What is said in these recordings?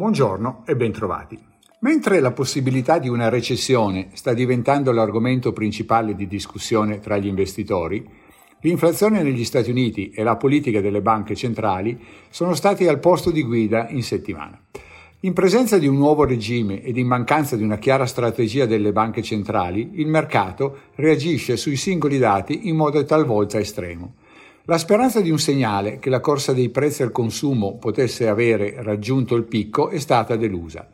Buongiorno e bentrovati. Mentre la possibilità di una recessione sta diventando l'argomento principale di discussione tra gli investitori, l'inflazione negli Stati Uniti e la politica delle banche centrali sono stati al posto di guida in settimana. In presenza di un nuovo regime ed in mancanza di una chiara strategia delle banche centrali, il mercato reagisce sui singoli dati in modo talvolta estremo. La speranza di un segnale che la corsa dei prezzi al consumo potesse avere raggiunto il picco è stata delusa.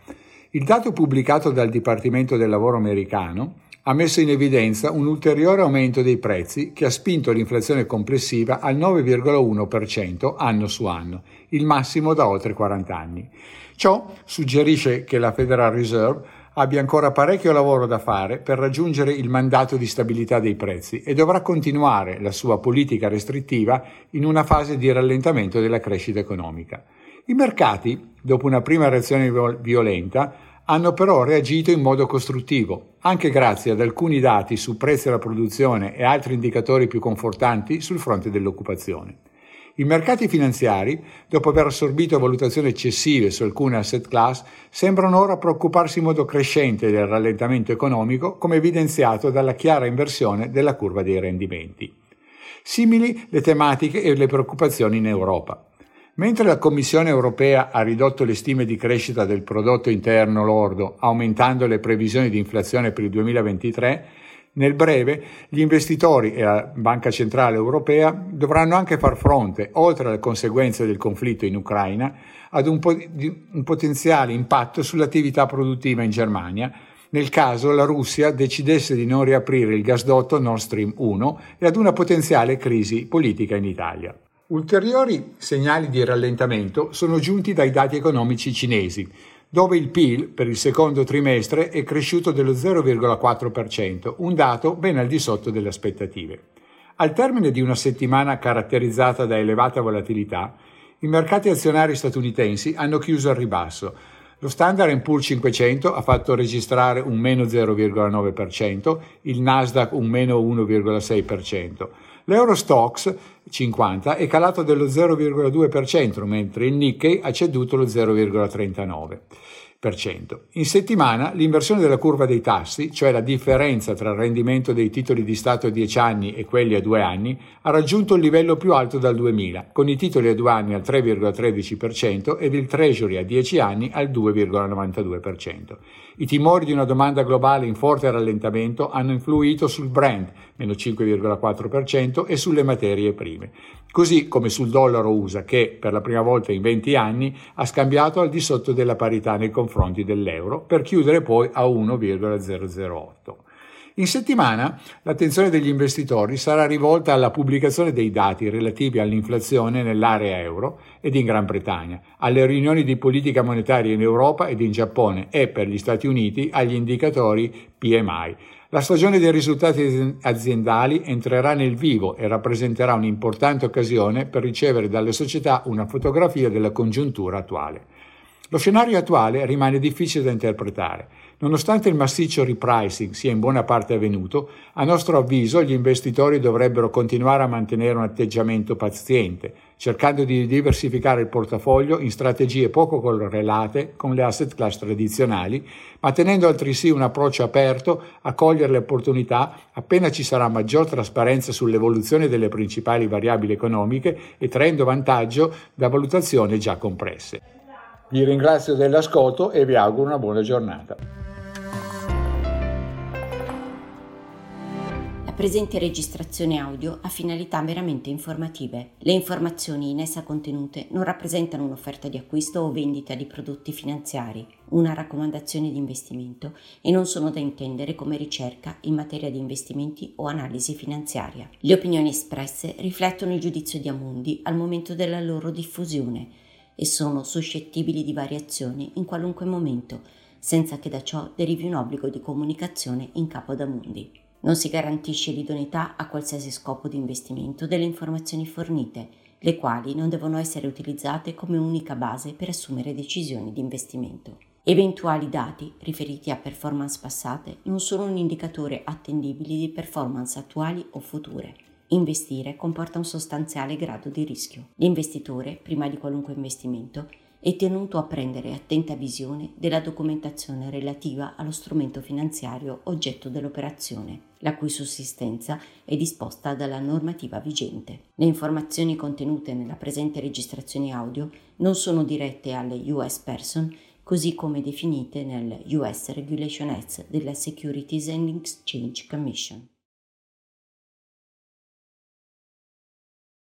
Il dato pubblicato dal Dipartimento del Lavoro americano ha messo in evidenza un ulteriore aumento dei prezzi che ha spinto l'inflazione complessiva al 9,1% anno su anno, il massimo da oltre 40 anni. Ciò suggerisce che la Federal Reserve abbia ancora parecchio lavoro da fare per raggiungere il mandato di stabilità dei prezzi e dovrà continuare la sua politica restrittiva in una fase di rallentamento della crescita economica. I mercati, dopo una prima reazione violenta, hanno però reagito in modo costruttivo, anche grazie ad alcuni dati su prezzi alla produzione e altri indicatori più confortanti sul fronte dell'occupazione. I mercati finanziari, dopo aver assorbito valutazioni eccessive su alcune asset class, sembrano ora preoccuparsi in modo crescente del rallentamento economico, come evidenziato dalla chiara inversione della curva dei rendimenti. Simili le tematiche e le preoccupazioni in Europa. Mentre la Commissione europea ha ridotto le stime di crescita del prodotto interno lordo, aumentando le previsioni di inflazione per il 2023, nel breve, gli investitori e la Banca Centrale Europea dovranno anche far fronte, oltre alle conseguenze del conflitto in Ucraina, ad un, po- un potenziale impatto sull'attività produttiva in Germania, nel caso la Russia decidesse di non riaprire il gasdotto Nord Stream 1 e ad una potenziale crisi politica in Italia. Ulteriori segnali di rallentamento sono giunti dai dati economici cinesi, dove il PIL per il secondo trimestre è cresciuto dello 0,4%, un dato ben al di sotto delle aspettative. Al termine di una settimana caratterizzata da elevata volatilità, i mercati azionari statunitensi hanno chiuso al ribasso. Lo Standard Poor's 500 ha fatto registrare un meno 0,9%, il Nasdaq un meno 1,6%. L'Eurostox 50 è calato dello 0,2%, mentre il Nikkei ha ceduto lo 0,39%. In settimana l'inversione della curva dei tassi, cioè la differenza tra il rendimento dei titoli di Stato a 10 anni e quelli a 2 anni, ha raggiunto il livello più alto dal 2000, con i titoli a 2 anni al 3,13% ed il Treasury a 10 anni al 2,92%. I timori di una domanda globale in forte rallentamento hanno influito sul Brent, meno 5,4%, e sulle materie prime, così come sul dollaro USA che, per la prima volta in 20 anni, ha scambiato al di sotto della parità nei confronti dell'euro, per chiudere poi a 1,008. In settimana l'attenzione degli investitori sarà rivolta alla pubblicazione dei dati relativi all'inflazione nell'area euro ed in Gran Bretagna, alle riunioni di politica monetaria in Europa ed in Giappone e per gli Stati Uniti agli indicatori PMI. La stagione dei risultati aziendali entrerà nel vivo e rappresenterà un'importante occasione per ricevere dalle società una fotografia della congiuntura attuale. Lo scenario attuale rimane difficile da interpretare. Nonostante il massiccio repricing sia in buona parte avvenuto, a nostro avviso gli investitori dovrebbero continuare a mantenere un atteggiamento paziente, cercando di diversificare il portafoglio in strategie poco correlate con le asset class tradizionali, ma tenendo altresì un approccio aperto a cogliere le opportunità appena ci sarà maggior trasparenza sull'evoluzione delle principali variabili economiche e traendo vantaggio da valutazioni già compresse. Vi ringrazio dell'ascolto e vi auguro una buona giornata. La presente registrazione audio ha finalità meramente informative. Le informazioni in essa contenute non rappresentano un'offerta di acquisto o vendita di prodotti finanziari, una raccomandazione di investimento e non sono da intendere come ricerca in materia di investimenti o analisi finanziaria. Le opinioni espresse riflettono il giudizio di Amundi al momento della loro diffusione e sono suscettibili di variazioni in qualunque momento, senza che da ciò derivi un obbligo di comunicazione in capo da Mundi. Non si garantisce l'idoneità a qualsiasi scopo di investimento delle informazioni fornite, le quali non devono essere utilizzate come unica base per assumere decisioni di investimento. Eventuali dati riferiti a performance passate non sono un indicatore attendibile di performance attuali o future. Investire comporta un sostanziale grado di rischio. L'investitore, prima di qualunque investimento, è tenuto a prendere attenta visione della documentazione relativa allo strumento finanziario oggetto dell'operazione, la cui sussistenza è disposta dalla normativa vigente. Le informazioni contenute nella presente registrazione audio non sono dirette alle US person così come definite nel US Regulation Act della Securities and Exchange Commission.